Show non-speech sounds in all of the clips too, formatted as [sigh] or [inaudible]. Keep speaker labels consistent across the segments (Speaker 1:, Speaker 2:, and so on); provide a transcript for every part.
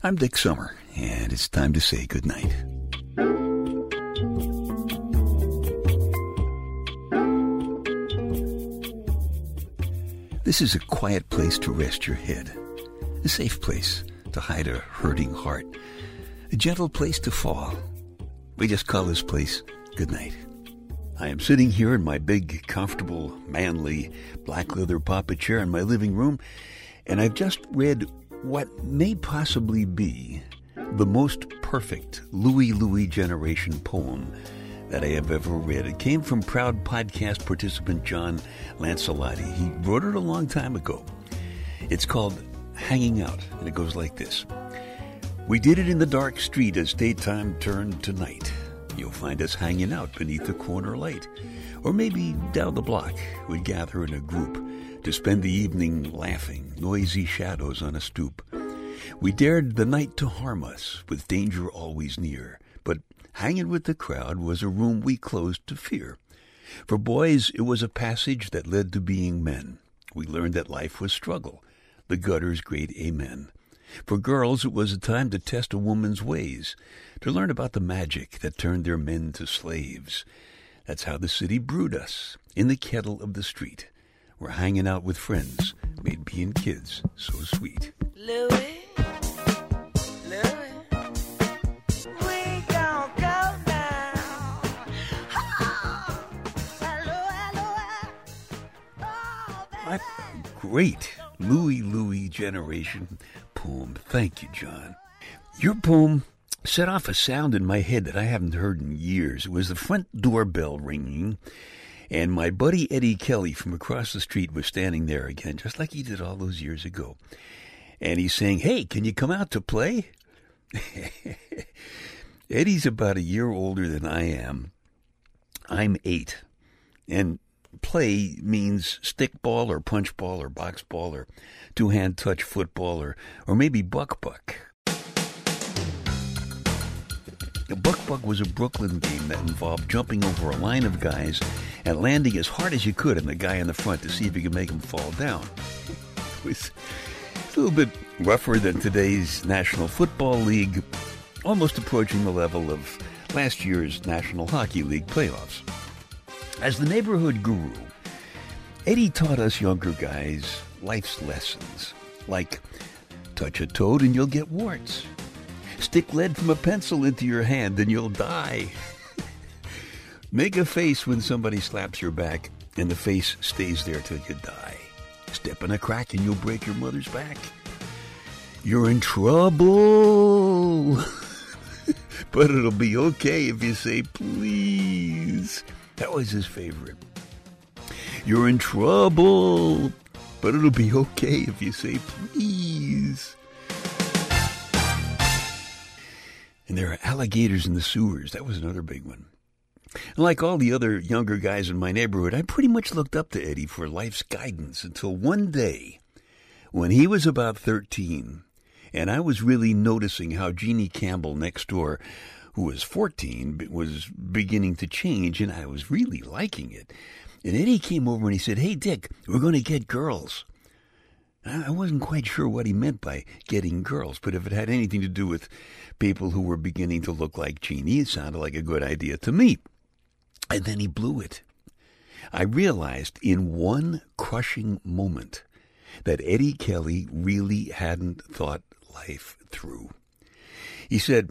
Speaker 1: I'm Dick Summer, and it's time to say goodnight. This is a quiet place to rest your head, a safe place to hide a hurting heart, a gentle place to fall. We just call this place goodnight. I am sitting here in my big, comfortable, manly, black leather papa chair in my living room, and I've just read what may possibly be the most perfect Louie Louie generation poem that I have ever read. It came from proud podcast participant John Lancelotti. He wrote it a long time ago. It's called Hanging Out, and it goes like this. We did it in the dark street as daytime turned to night. You'll find us hanging out beneath the corner light. Or maybe down the block, we'd gather in a group to spend the evening laughing, noisy shadows on a stoop. We dared the night to harm us, with danger always near. But hanging with the crowd was a room we closed to fear. For boys, it was a passage that led to being men. We learned that life was struggle, the gutter's great amen. For girls, it was a time to test a woman's ways, to learn about the magic that turned their men to slaves. That's how the city brewed us, in the kettle of the street. We're hanging out with friends, made being kids so sweet.
Speaker 2: Louis, Louis, we gon' go now. Hello, hello,
Speaker 1: What great Louie Louie generation poem. Thank you, John. Your poem set off a sound in my head that I haven't heard in years. It was the front doorbell ringing, and my buddy Eddie Kelly from across the street was standing there again, just like he did all those years ago. And he's saying, Hey, can you come out to play? [laughs] Eddie's about a year older than I am. I'm eight. And play means stick ball or punch ball or box ball or two hand touch football or, or maybe buck buck. Buck Buck was a Brooklyn game that involved jumping over a line of guys and landing as hard as you could on the guy in the front to see if you could make him fall down. It was a little bit rougher than today's National Football League, almost approaching the level of last year's National Hockey League playoffs. As the neighborhood guru, Eddie taught us younger guys life's lessons, like touch a toad and you'll get warts. Stick lead from a pencil into your hand and you'll die. [laughs] Make a face when somebody slaps your back and the face stays there till you die. Step in a crack and you'll break your mother's back. You're in trouble. [laughs] but it'll be okay if you say please. That was his favorite. You're in trouble, but it'll be okay if you say please. And there are alligators in the sewers. That was another big one. And like all the other younger guys in my neighborhood, I pretty much looked up to Eddie for life's guidance until one day, when he was about 13, and I was really noticing how Jeannie Campbell next door, who was 14, was beginning to change, and I was really liking it. And Eddie came over and he said, Hey, Dick, we're going to get girls. I wasn't quite sure what he meant by getting girls, but if it had anything to do with people who were beginning to look like Jeannie, it sounded like a good idea to me. And then he blew it. I realized in one crushing moment that Eddie Kelly really hadn't thought life through. He said,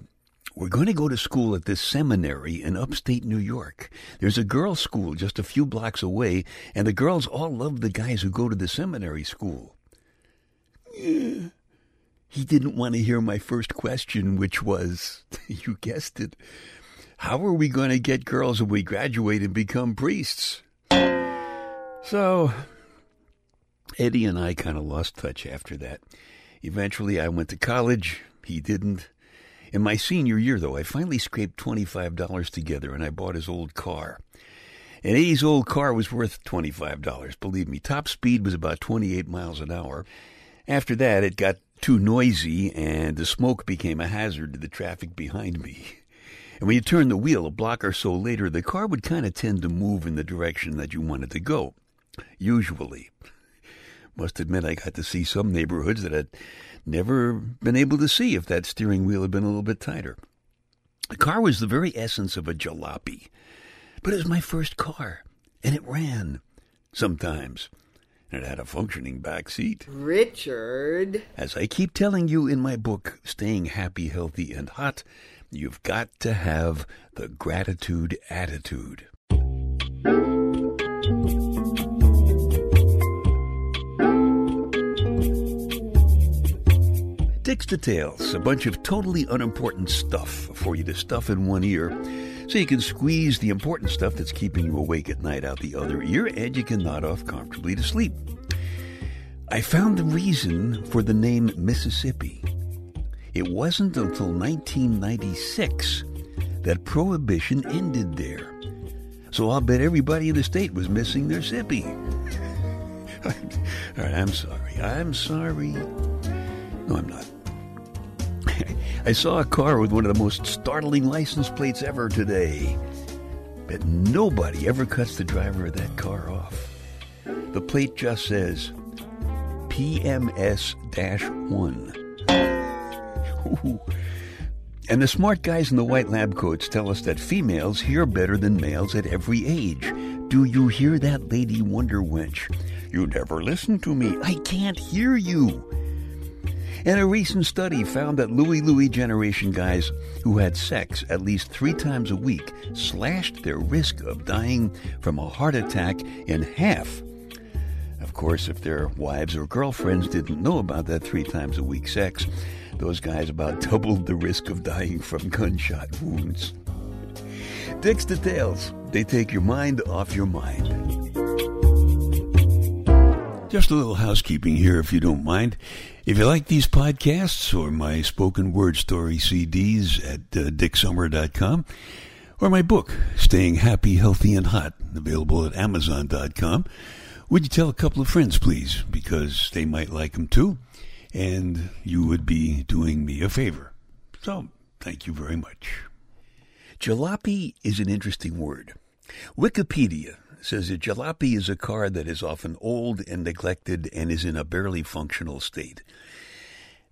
Speaker 1: We're going to go to school at this seminary in upstate New York. There's a girls' school just a few blocks away, and the girls all love the guys who go to the seminary school. [sighs] He didn't want to hear my first question, which was, [laughs] you guessed it, how are we going to get girls when we graduate and become priests? So, Eddie and I kind of lost touch after that. Eventually, I went to college. He didn't. In my senior year, though, I finally scraped $25 together and I bought his old car. An Eddie's old car was worth $25. Believe me, top speed was about 28 miles an hour. After that, it got too noisy and the smoke became a hazard to the traffic behind me. And when you turn the wheel a block or so later, the car would kind of tend to move in the direction that you wanted to go. Usually. Must admit, I got to see some neighborhoods that I'd never been able to see if that steering wheel had been a little bit tighter. The car was the very essence of a jalopy. But it was my first car, and it ran sometimes. And it had a functioning back seat.
Speaker 3: Richard.
Speaker 1: As I keep telling you in my book, Staying Happy, Healthy, and Hot, you've got to have the gratitude attitude. Dick's Details, a bunch of totally unimportant stuff for you to stuff in one ear so you can squeeze the important stuff that's keeping you awake at night out the other ear and you can nod off comfortably to sleep. I found the reason for the name Mississippi. It wasn't until 1996 that Prohibition ended there. So I'll bet everybody in the state was missing their sippy. [laughs] All right, I'm sorry. I'm sorry. No, I'm not. I saw a car with one of the most startling license plates ever today. But nobody ever cuts the driver of that car off. The plate just says PMS 1. [laughs] And the smart guys in the white lab coats tell us that females hear better than males at every age. Do you hear that, Lady Wonder Wench? You never listen to me. I can't hear you. And a recent study found that Louie Louie generation guys who had sex at least three times a week slashed their risk of dying from a heart attack in half. Of course, if their wives or girlfriends didn't know about that three times a week sex, those guys about [laughs] doubled the risk of dying from gunshot wounds. Dick's Details. They take your mind off your mind. Just a little housekeeping here, if you don't mind. If you like these podcasts or my spoken word story CDs at uh, dicksummer.com or my book, Staying Happy, Healthy, and Hot, available at amazon.com, would you tell a couple of friends, please? Because they might like them too, and you would be doing me a favor. So, thank you very much. Jalopy is an interesting word. Wikipedia says a jalopy is a car that is often old and neglected and is in a barely functional state.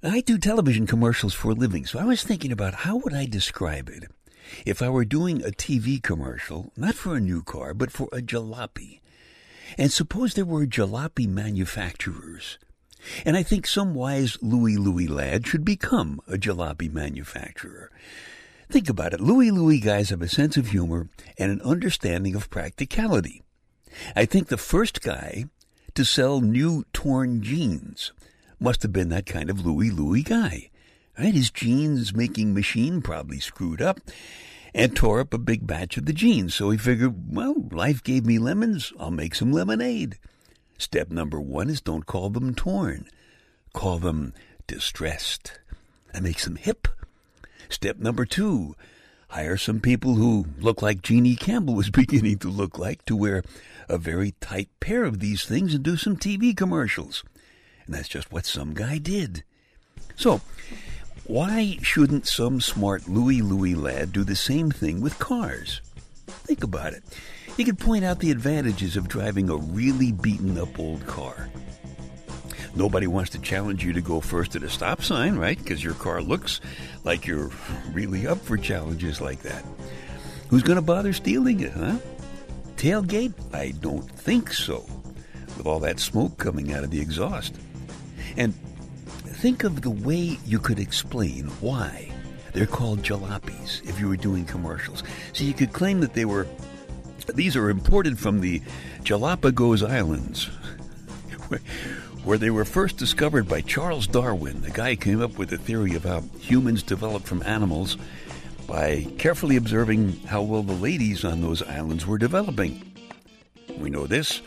Speaker 1: I do television commercials for a living, so I was thinking about how would I describe it if I were doing a TV commercial, not for a new car, but for a jalopy. And suppose there were jalopy manufacturers. And I think some wise Louie Louie lad should become a jalopy manufacturer. Think about it. Louie Louie guys have a sense of humor and an understanding of practicality. I think the first guy to sell new torn jeans must have been that kind of Louie Louie guy. Right? His jeans making machine probably screwed up and tore up a big batch of the jeans. So he figured, well, life gave me lemons. I'll make some lemonade. Step number one is don't call them torn. Call them distressed. That makes them hip. Step number two, hire some people who look like Jeannie Campbell was [laughs] beginning to look like to wear a very tight pair of these things and do some TV commercials. And that's just what some guy did. So, why shouldn't some smart Louie Louie lad do the same thing with cars? Think about it. He could point out the advantages of driving a really beaten up old car. Nobody wants to challenge you to go first at a stop sign, right? Because your car looks like you're really up for challenges like that. Who's going to bother stealing it, huh? Tailgate? I don't think so, with all that smoke coming out of the exhaust. And think of the way you could explain why they're called jalopies if you were doing commercials. So you could claim that they were, these are imported from the Galapagos Islands, [laughs] where, they were first discovered by Charles Darwin. The guy who came up with the theory of how humans developed from animals by carefully observing how well the ladies on those islands were developing. We know this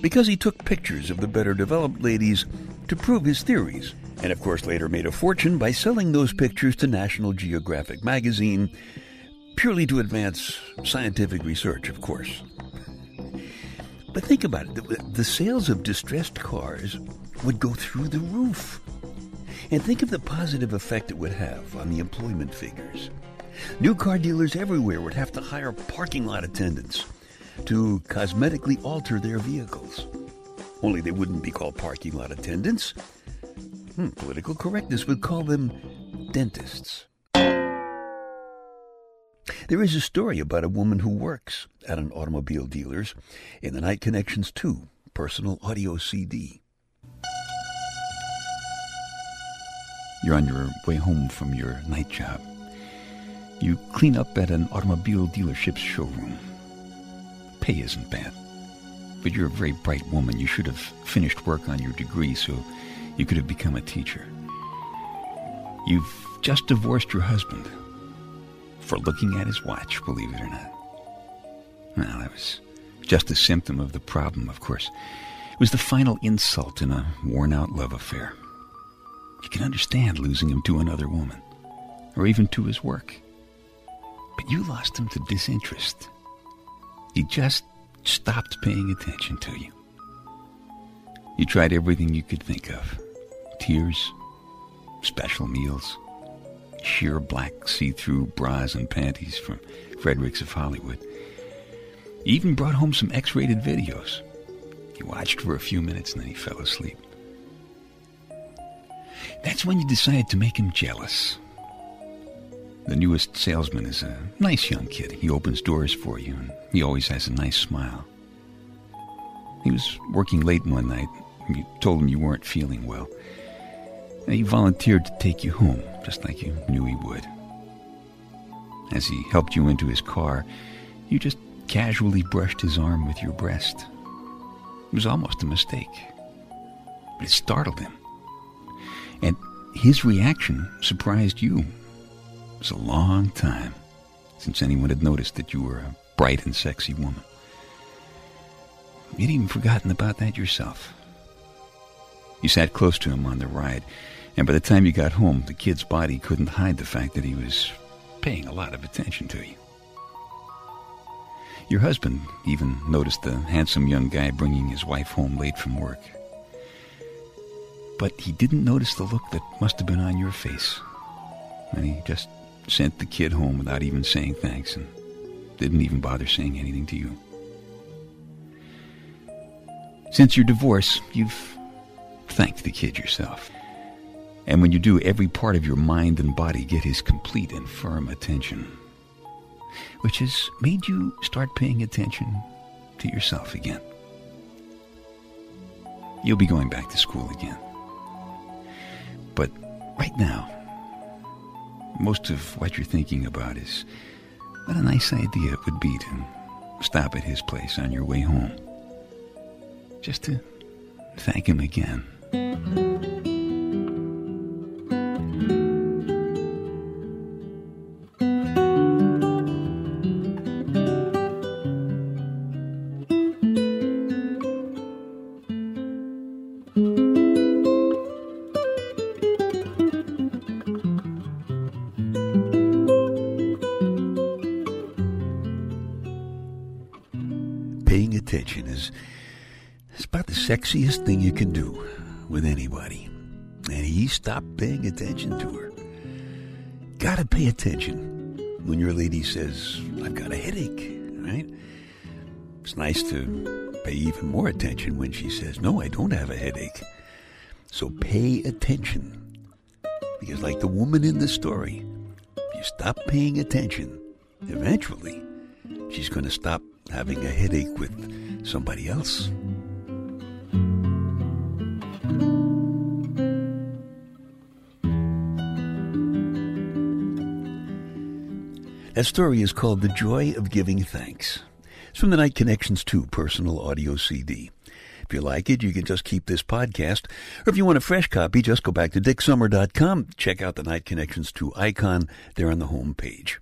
Speaker 1: because he took pictures of the better developed ladies to prove his theories, and of course later made a fortune by selling those pictures to National Geographic magazine, purely to advance scientific research, of course. But think about it the sales of distressed cars would go through the roof. And think of the positive effect it would have on the employment figures. New car dealers everywhere would have to hire parking lot attendants to cosmetically alter their vehicles. Only they wouldn't be called parking lot attendants. Hmm, political correctness would call them dentists. There is a story about a woman who works at an automobile dealer's in the Night Connections 2 personal audio CD. You're on your way home from your night job. You clean up at an automobile dealership's showroom. Pay isn't bad. But you're a very bright woman. You should have finished work on your degree so you could have become a teacher. You've just divorced your husband for looking at his watch, believe it or not. Well, that was just a symptom of the problem, of course. It was the final insult in a worn out love affair. You can understand losing him to another woman, or even to his work. But you lost him to disinterest. He just stopped paying attention to you. You tried everything you could think of tears, special meals, sheer black see through bras and panties from Frederick's of Hollywood. You even brought home some X rated videos. He watched for a few minutes and then he fell asleep. That's when you decided to make him jealous. The newest salesman is a nice young kid. He opens doors for you, and he always has a nice smile. He was working late one night. You told him you weren't feeling well. And he volunteered to take you home, just like you knew he would. As he helped you into his car, you just casually brushed his arm with your breast. It was almost a mistake, but it startled him. And his reaction surprised you. It was a long time since anyone had noticed that you were a bright and sexy woman. You'd even forgotten about that yourself. You sat close to him on the ride, and by the time you got home, the kid's body couldn't hide the fact that he was paying a lot of attention to you. Your husband even noticed the handsome young guy bringing his wife home late from work. But he didn't notice the look that must have been on your face. And he just sent the kid home without even saying thanks and didn't even bother saying anything to you. Since your divorce, you've thanked the kid yourself. And when you do, every part of your mind and body get his complete and firm attention, which has made you start paying attention to yourself again. You'll be going back to school again. But right now, most of what you're thinking about is what a nice idea it would be to stop at his place on your way home. Just to thank him again. Is, it's about the sexiest thing you can do with anybody. And he stopped paying attention to her. Gotta pay attention when your lady says, I've got a headache, right? It's nice to pay even more attention when she says, No, I don't have a headache. So pay attention. Because, like the woman in the story, if you stop paying attention, eventually she's going to stop having a headache with somebody else. That story is called The Joy of Giving Thanks. It's from the Night Connections 2 personal audio CD. If you like it, you can just keep this podcast. Or if you want a fresh copy, just go back to dicksummer.com. Check out the Night Connections 2 icon there on the home page.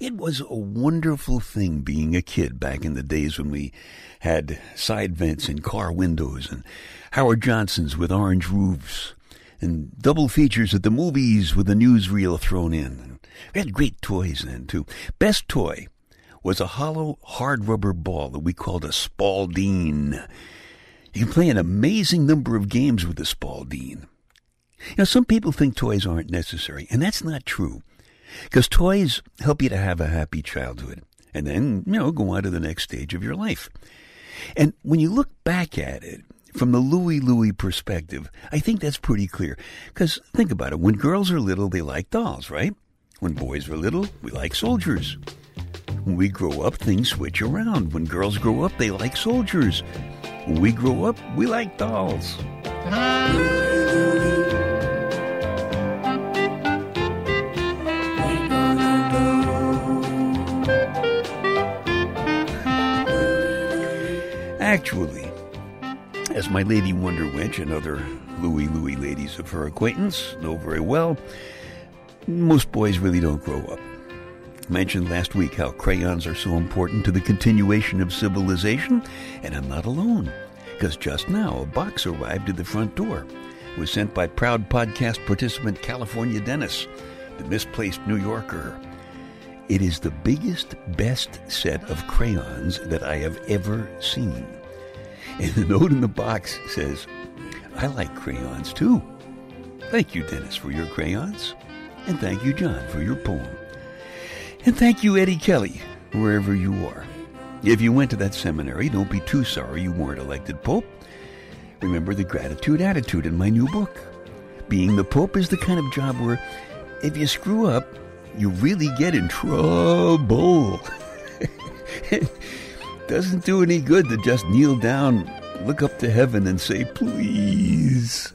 Speaker 1: It was a wonderful thing being a kid back in the days when we had side vents in car windows and Howard Johnson's with orange roofs and double features at the movies with a newsreel thrown in. We had great toys then, too. Best toy was a hollow, hard rubber ball that we called a Spalding. You can play an amazing number of games with a Spalding. Now, some people think toys aren't necessary, and that's not true. Because toys help you to have a happy childhood and then, you know, go on to the next stage of your life. And when you look back at it From the Louie Louie perspective, I think that's pretty clear. Because think about it. When girls are little, they like dolls, right? When boys are little, we like soldiers. When we grow up, things switch around. When girls grow up, they like soldiers. When we grow up, we like dolls. Actually, as my Lady Wonder Wench and other Louie Louie ladies of her acquaintance know very well, most boys really don't grow up. I mentioned last week how crayons are so important to the continuation of civilization, and I'm not alone, because just now a box arrived at the front door. It was sent by proud podcast participant California Dennis, the misplaced New Yorker. It is the biggest, best set of crayons that I have ever seen. And the note in the box says, I like crayons too. Thank you, Dennis, for your crayons. And thank you, John, for your poem. And thank you, Eddie Kelly, wherever you are. If you went to that seminary, don't be too sorry you weren't elected Pope. Remember the gratitude attitude in my new book. Being the Pope is the kind of job where if you screw up, you really get in trouble. [laughs] Doesn't do any good to just kneel down, look up to heaven, and say, please.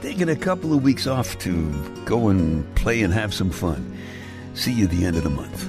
Speaker 1: Taking a couple of weeks off to go and play and have some fun. See you at the end of the month.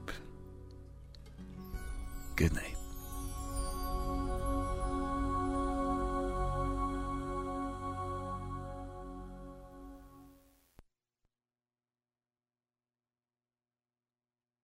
Speaker 1: Good night.